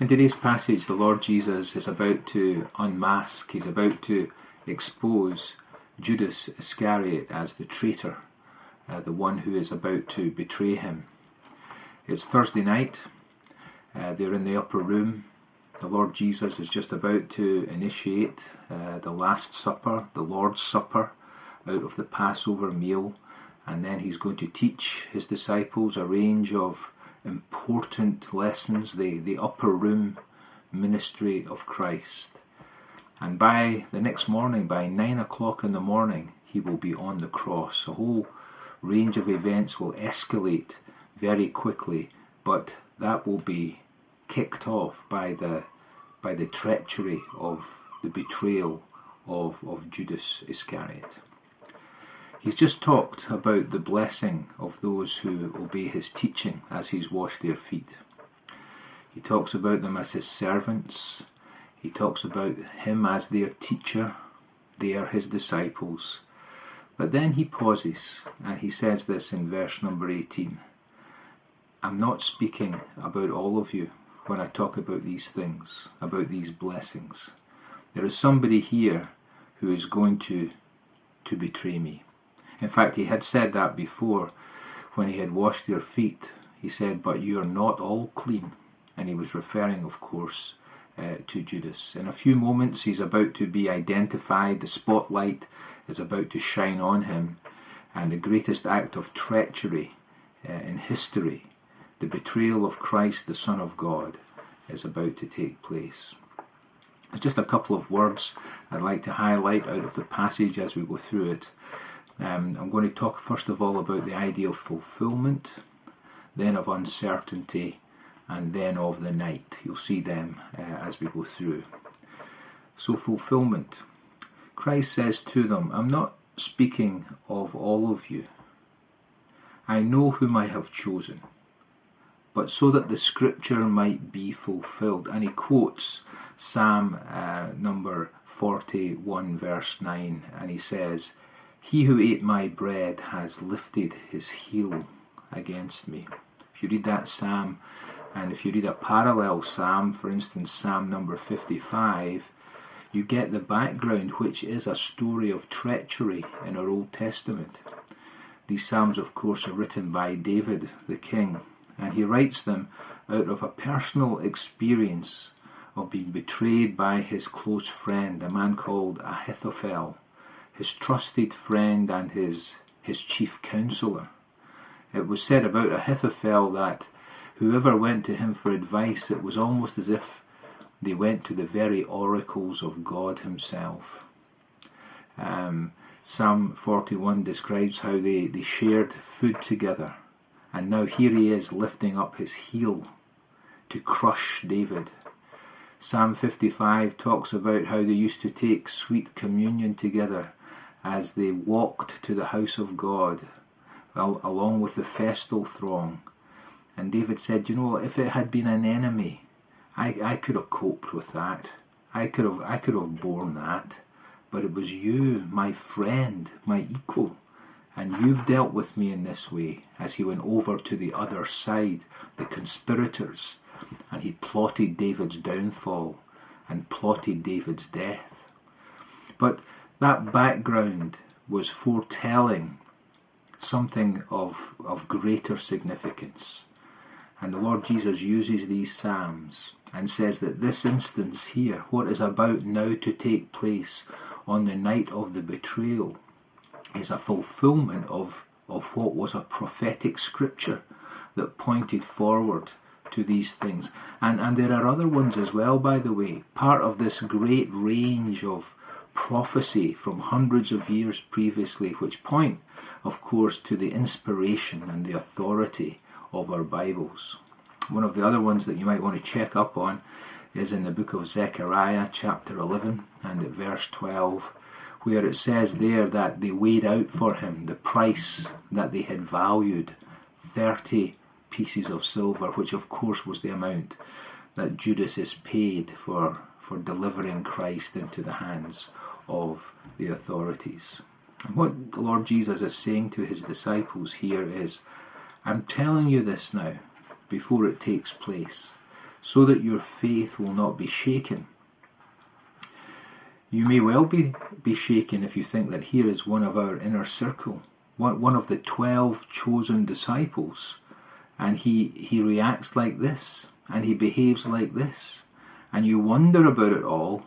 In today's passage, the Lord Jesus is about to unmask, he's about to expose Judas Iscariot as the traitor, uh, the one who is about to betray him. It's Thursday night, uh, they're in the upper room. The Lord Jesus is just about to initiate uh, the Last Supper, the Lord's Supper, out of the Passover meal, and then he's going to teach his disciples a range of important lessons, the, the upper room ministry of Christ. And by the next morning, by nine o'clock in the morning, he will be on the cross. A whole range of events will escalate very quickly, but that will be kicked off by the by the treachery of the betrayal of, of Judas Iscariot. He's just talked about the blessing of those who obey his teaching as he's washed their feet. He talks about them as his servants. He talks about him as their teacher. They are his disciples. But then he pauses and he says this in verse number 18 I'm not speaking about all of you when I talk about these things, about these blessings. There is somebody here who is going to, to betray me. In fact, he had said that before when he had washed their feet. He said, But you are not all clean. And he was referring, of course, uh, to Judas. In a few moments, he's about to be identified. The spotlight is about to shine on him. And the greatest act of treachery uh, in history, the betrayal of Christ, the Son of God, is about to take place. There's just a couple of words I'd like to highlight out of the passage as we go through it. Um, I'm going to talk first of all about the idea of fulfillment, then of uncertainty, and then of the night. You'll see them uh, as we go through. So, fulfillment. Christ says to them, I'm not speaking of all of you. I know whom I have chosen, but so that the scripture might be fulfilled. And he quotes Psalm uh, number 41, verse 9, and he says, he who ate my bread has lifted his heel against me. If you read that psalm, and if you read a parallel psalm, for instance, Psalm number 55, you get the background, which is a story of treachery in our Old Testament. These psalms, of course, are written by David, the king, and he writes them out of a personal experience of being betrayed by his close friend, a man called Ahithophel his trusted friend and his, his chief counselor. It was said about Ahithophel that whoever went to him for advice, it was almost as if they went to the very oracles of God Himself. Um, Psalm 41 describes how they, they shared food together, and now here he is lifting up his heel to crush David. Psalm 55 talks about how they used to take sweet communion together as they walked to the house of God along with the festal throng. And David said, You know, if it had been an enemy, I, I could have coped with that. I could have I could have borne that. But it was you, my friend, my equal, and you've dealt with me in this way, as he went over to the other side, the conspirators, and he plotted David's downfall and plotted David's death. But that background was foretelling something of, of greater significance. And the Lord Jesus uses these Psalms and says that this instance here, what is about now to take place on the night of the betrayal, is a fulfillment of, of what was a prophetic scripture that pointed forward to these things. And, and there are other ones as well, by the way. Part of this great range of prophecy from hundreds of years previously, which point, of course, to the inspiration and the authority of our Bibles. One of the other ones that you might want to check up on is in the book of Zechariah, chapter 11, and at verse 12, where it says there that they weighed out for him the price that they had valued 30 pieces of silver, which of course was the amount that Judas is paid for, for delivering Christ into the hands of the authorities. And what the Lord Jesus is saying to his disciples here is, I'm telling you this now before it takes place, so that your faith will not be shaken. You may well be, be shaken if you think that here is one of our inner circle, one, one of the twelve chosen disciples, and he, he reacts like this, and he behaves like this, and you wonder about it all,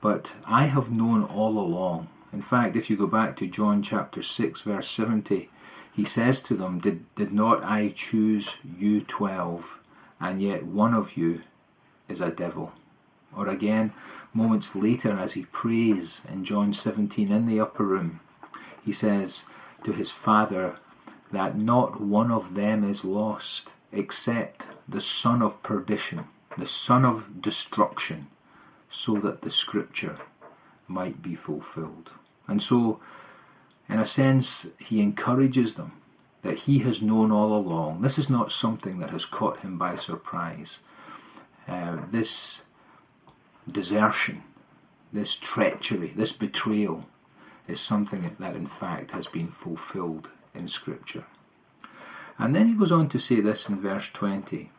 but I have known all along. In fact, if you go back to John chapter 6, verse 70, he says to them, Did, did not I choose you twelve, and yet one of you is a devil? Or again, moments later, as he prays in John 17 in the upper room, he says to his Father that not one of them is lost except the son of perdition, the son of destruction, so that the scripture might be fulfilled. And so, in a sense, he encourages them that he has known all along. This is not something that has caught him by surprise. Uh, this desertion, this treachery, this betrayal is something that in fact has been fulfilled in Scripture. And then he goes on to say this in verse 20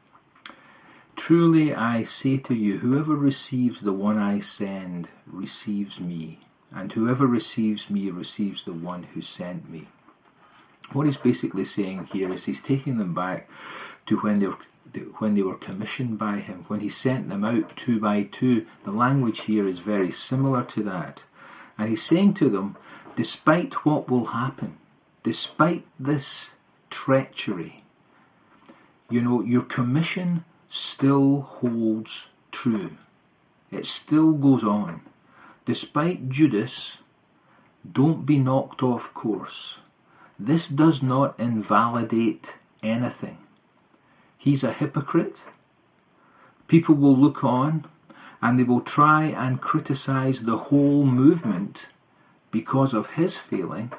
Truly I say to you, whoever receives the one I send receives me, and whoever receives me receives the one who sent me. What he's basically saying here is he's taking them back to when they were when they were commissioned by him, when he sent them out two by two, the language here is very similar to that. And he's saying to them, despite what will happen, despite this treachery, you know, your commission still holds true. It still goes on. Despite Judas, don't be knocked off course. This does not invalidate anything. He's a hypocrite. People will look on and they will try and criticize the whole movement because of his failing,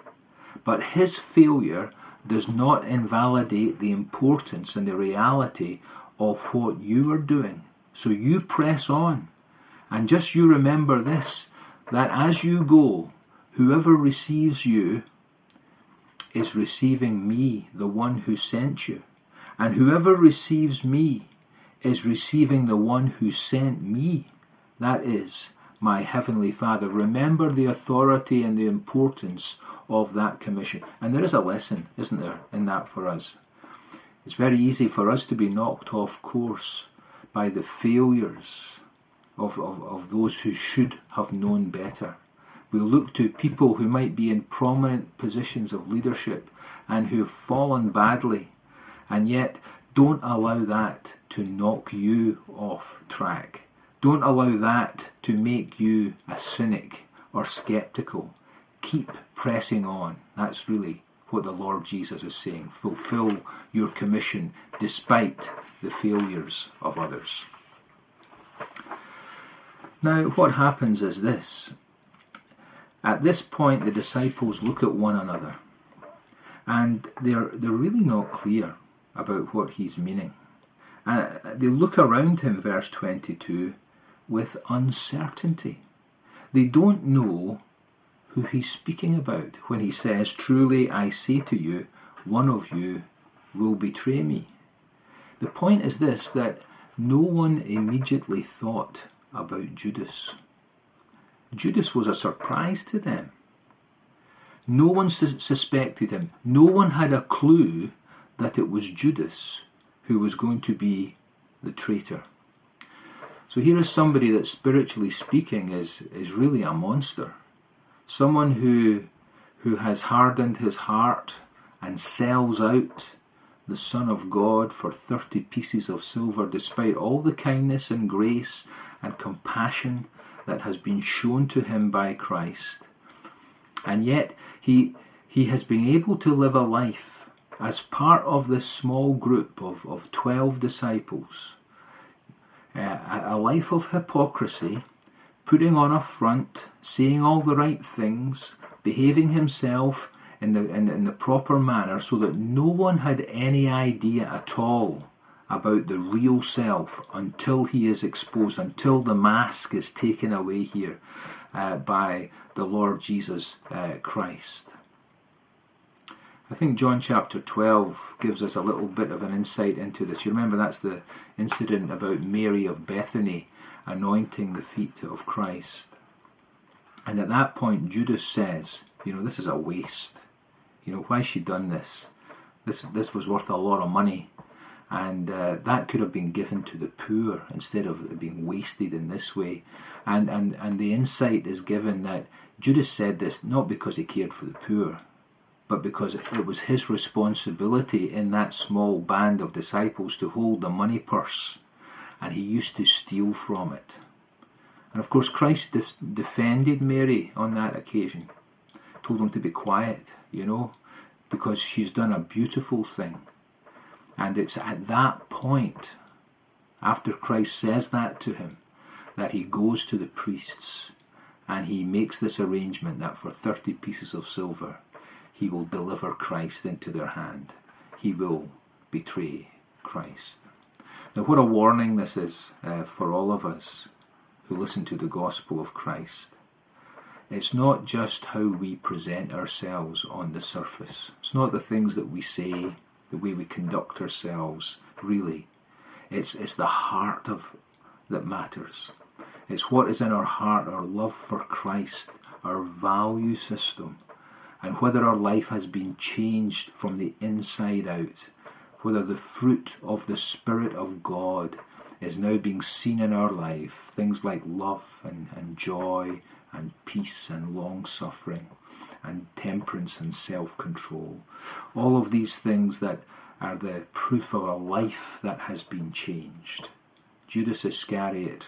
but his failure does not invalidate the importance and the reality of what you are doing. So you press on. And just you remember this that as you go, whoever receives you is receiving me, the one who sent you. And whoever receives me is receiving the one who sent me. That is, my heavenly Father. Remember the authority and the importance of that commission. And there is a lesson, isn't there, in that for us. It's very easy for us to be knocked off course by the failures of, of, of those who should have known better. We look to people who might be in prominent positions of leadership and who have fallen badly and yet, don't allow that to knock you off track. Don't allow that to make you a cynic or skeptical. Keep pressing on. That's really what the Lord Jesus is saying. Fulfill your commission despite the failures of others. Now, what happens is this. At this point, the disciples look at one another and they're, they're really not clear about what he's meaning. Uh, they look around him, verse 22, with uncertainty. They don't know who he's speaking about when he says, Truly I say to you, one of you will betray me. The point is this that no one immediately thought about Judas. Judas was a surprise to them. No one su- suspected him. No one had a clue that it was Judas who was going to be the traitor. So here is somebody that, spiritually speaking, is, is really a monster. Someone who, who has hardened his heart and sells out the Son of God for 30 pieces of silver, despite all the kindness and grace and compassion that has been shown to him by Christ. And yet, he, he has been able to live a life as part of this small group of, of 12 disciples, uh, a life of hypocrisy, putting on a front, saying all the right things, behaving himself in the, in, in the proper manner so that no one had any idea at all about the real self until he is exposed, until the mask is taken away here uh, by the Lord Jesus uh, Christ. I think John chapter 12 gives us a little bit of an insight into this. You remember that's the incident about Mary of Bethany anointing the feet of Christ. And at that point, Judas says, You know, this is a waste. You know, why has she done this? This, this was worth a lot of money. And uh, that could have been given to the poor instead of being wasted in this way. And, and, and the insight is given that Judas said this not because he cared for the poor, but because it was his responsibility in that small band of disciples to hold the money purse, and he used to steal from it. And of course, Christ def- defended Mary on that occasion, told him to be quiet, you know, because she's done a beautiful thing. And it's at that point, after Christ says that to him, that he goes to the priests and he makes this arrangement that for 30 pieces of silver, he will deliver Christ into their hand. He will betray Christ. Now, what a warning this is uh, for all of us who listen to the gospel of Christ. It's not just how we present ourselves on the surface, it's not the things that we say, the way we conduct ourselves, really. It's, it's the heart of that matters. It's what is in our heart, our love for Christ, our value system, and whether our life has been changed from the inside out, whether the fruit of the Spirit of God is now being seen in our life, things like love and, and joy and peace and long suffering and temperance and self control. All of these things that are the proof of a life that has been changed. Judas Iscariot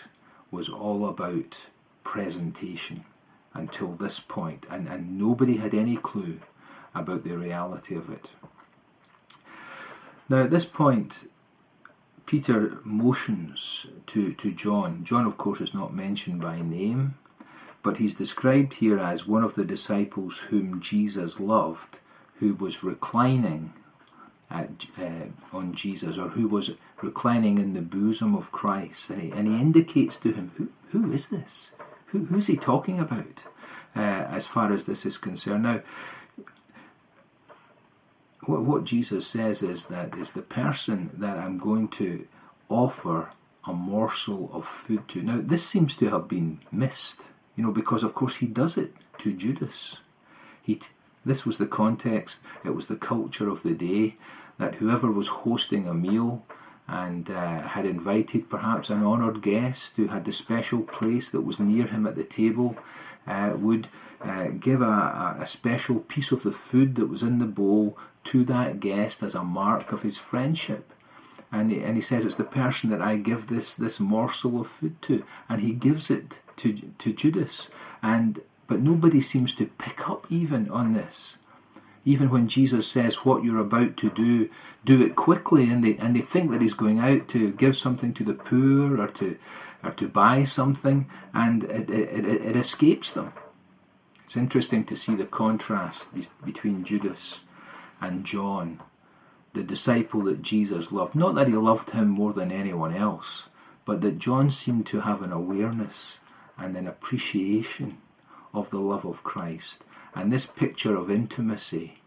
was all about presentation until this point, and, and nobody had any clue about the reality of it. Now, at this point, Peter motions to, to John. John, of course, is not mentioned by name, but he's described here as one of the disciples whom Jesus loved, who was reclining at, uh, on Jesus, or who was reclining in the bosom of Christ. And he, and he indicates to him, who, who is this? Who, who's he talking about uh, as far as this is concerned? Now, what, what Jesus says is that it's the person that I'm going to offer a morsel of food to. Now, this seems to have been missed, you know, because of course he does it to Judas. He, this was the context, it was the culture of the day that whoever was hosting a meal and uh, had invited perhaps an honoured guest who had the special place that was near him at the table uh, would uh, give a, a, special piece of the food that was in the bowl to that guest as a mark of his friendship. And he, and he says it's the person that I give this, this morsel of food to, and he gives it to, to Judas. And but nobody seems to pick up even on this even when Jesus says what you're about to do, do it quickly, and they and they think that he's going out to give something to the poor or to or to buy something, and it, it, it, it escapes them. It's interesting to see the contrast between Judas and John, the disciple that Jesus loved. Not that he loved him more than anyone else, but that John seemed to have an awareness and an appreciation of the love of Christ and this picture of intimacy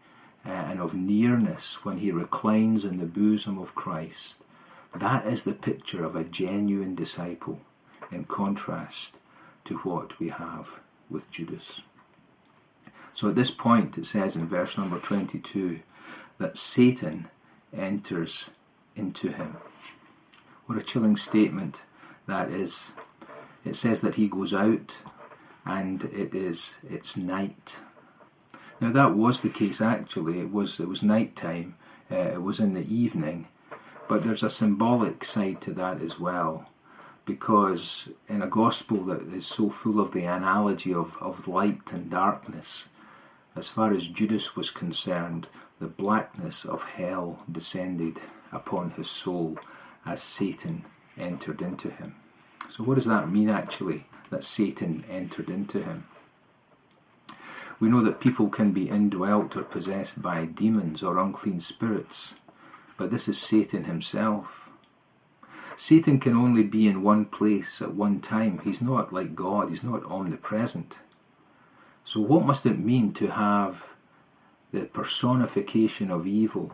uh, and of nearness when he reclines in the bosom of Christ, that is the picture of a genuine disciple in contrast to what we have with Judas. So at this point, it says in verse number 22 that Satan enters into him. What a chilling statement that is. It says that he goes out and it is it's night now that was the case actually. It was it was night time. Uh, it was in the evening, but there's a symbolic side to that as well, because in a gospel that is so full of the analogy of, of light and darkness, as far as Judas was concerned, the blackness of hell descended upon his soul as Satan entered into him. So, what does that mean actually, that Satan entered into him? We know that people can be indwelt or possessed by demons or unclean spirits, but this is Satan himself. Satan can only be in one place at one time. He's not like God, he's not omnipresent. So, what must it mean to have the personification of evil,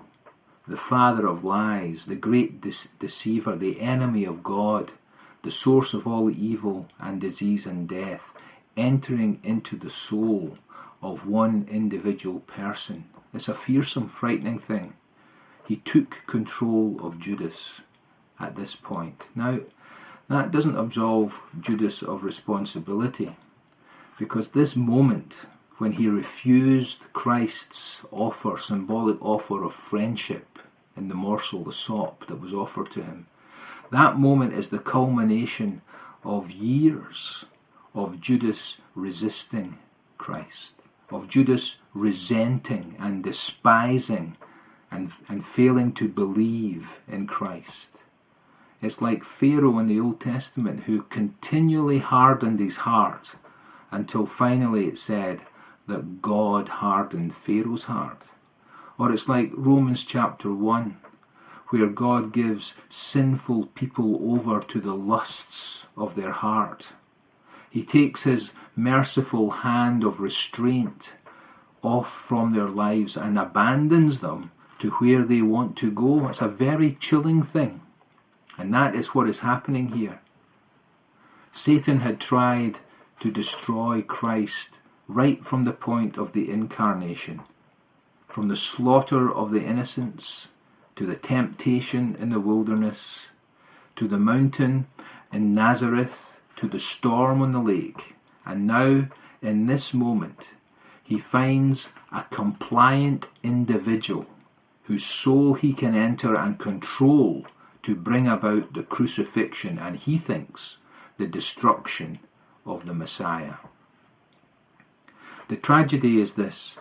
the father of lies, the great de- deceiver, the enemy of God, the source of all evil and disease and death, entering into the soul of one individual person. It's a fearsome, frightening thing. He took control of Judas at this point. Now, that doesn't absolve Judas of responsibility, because this moment when he refused Christ's offer, symbolic offer of friendship in the morsel, the sop that was offered to him, that moment is the culmination of years of Judas resisting Christ, of Judas resenting and despising and, and failing to believe in Christ. It's like Pharaoh in the Old Testament who continually hardened his heart until finally it said that God hardened Pharaoh's heart. Or it's like Romans chapter 1 where God gives sinful people over to the lusts of their heart. He takes his merciful hand of restraint off from their lives and abandons them to where they want to go. It's a very chilling thing. And that is what is happening here. Satan had tried to destroy Christ right from the point of the incarnation, from the slaughter of the innocents, to the temptation in the wilderness, to the mountain in Nazareth, to the storm on the lake, and now, in this moment, he finds a compliant individual whose soul he can enter and control to bring about the crucifixion and he thinks the destruction of the Messiah. The tragedy is this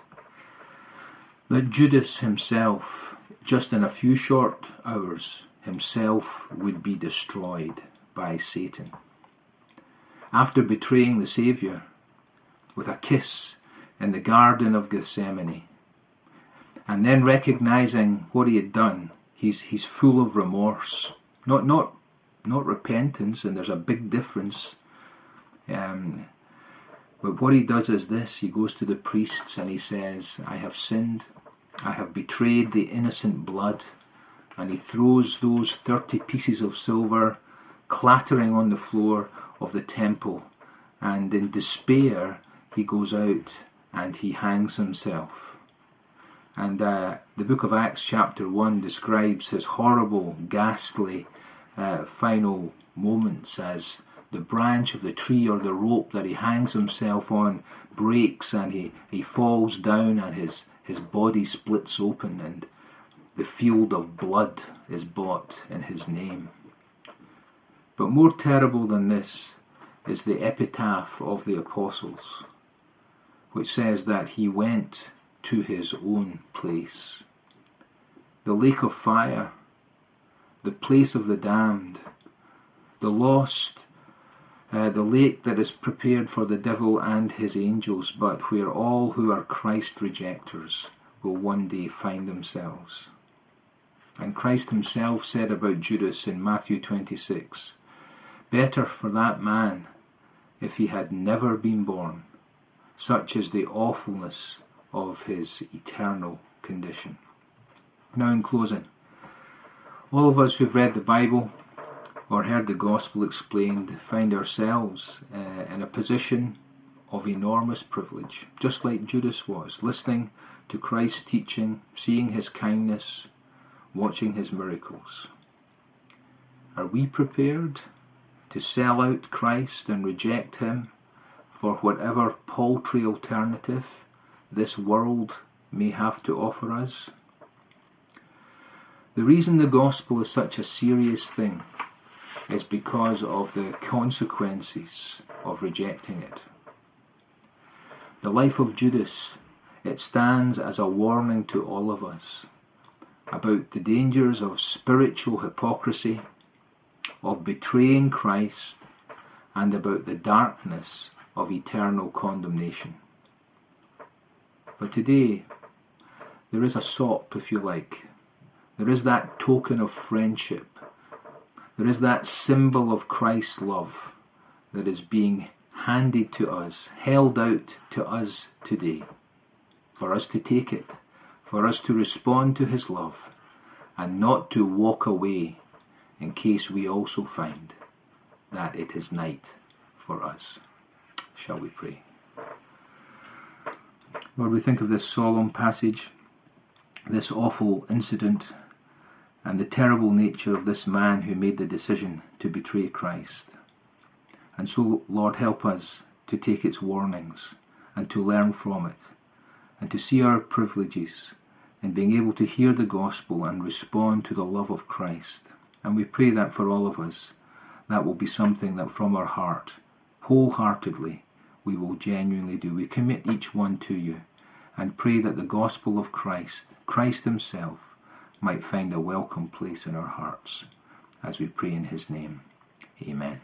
that Judas himself, just in a few short hours, himself would be destroyed by Satan. After betraying the Saviour with a kiss in the Garden of Gethsemane, and then recognizing what he had done, he's he's full of remorse, not not not repentance, and there's a big difference. Um, but what he does is this: he goes to the priests and he says, "I have sinned, I have betrayed the innocent blood," and he throws those thirty pieces of silver clattering on the floor of the temple, and in despair he goes out and he hangs himself. And uh, the book of Acts, chapter 1, describes his horrible, ghastly uh, final moments as the branch of the tree or the rope that he hangs himself on breaks and he, he falls down and his, his body splits open and the field of blood is bought in his name. But more terrible than this is the epitaph of the apostles, which says that he went to his own place. The lake of fire, the place of the damned, the lost, uh, the lake that is prepared for the devil and his angels, but where all who are Christ rejectors will one day find themselves. And Christ himself said about Judas in Matthew 26 Better for that man if he had never been born. Such is the awfulness of his eternal condition. Now, in closing, all of us who've read the Bible or heard the gospel explained find ourselves uh, in a position of enormous privilege, just like Judas was, listening to Christ's teaching, seeing his kindness, watching his miracles. Are we prepared to sell out Christ and reject him for whatever paltry alternative this world may have to offer us. The reason the gospel is such a serious thing is because of the consequences of rejecting it. The life of Judas, it stands as a warning to all of us about the dangers of spiritual hypocrisy, of betraying Christ, and about the darkness of eternal condemnation. But today, there is a sop, if you like. There is that token of friendship. There is that symbol of Christ's love that is being handed to us, held out to us today, for us to take it for us to respond to his love and not to walk away in case we also find that it is night for us. Shall we pray? Lord, we think of this solemn passage, this awful incident, and the terrible nature of this man who made the decision to betray Christ. And so, Lord, help us to take its warnings and to learn from it, and to see our privileges in being able to hear the gospel and respond to the love of Christ. And we pray that for all of us, that will be something that from our heart, wholeheartedly, we will genuinely do. We commit each one to you and pray that the gospel of Christ, Christ Himself, might find a welcome place in our hearts as we pray in His name. Amen.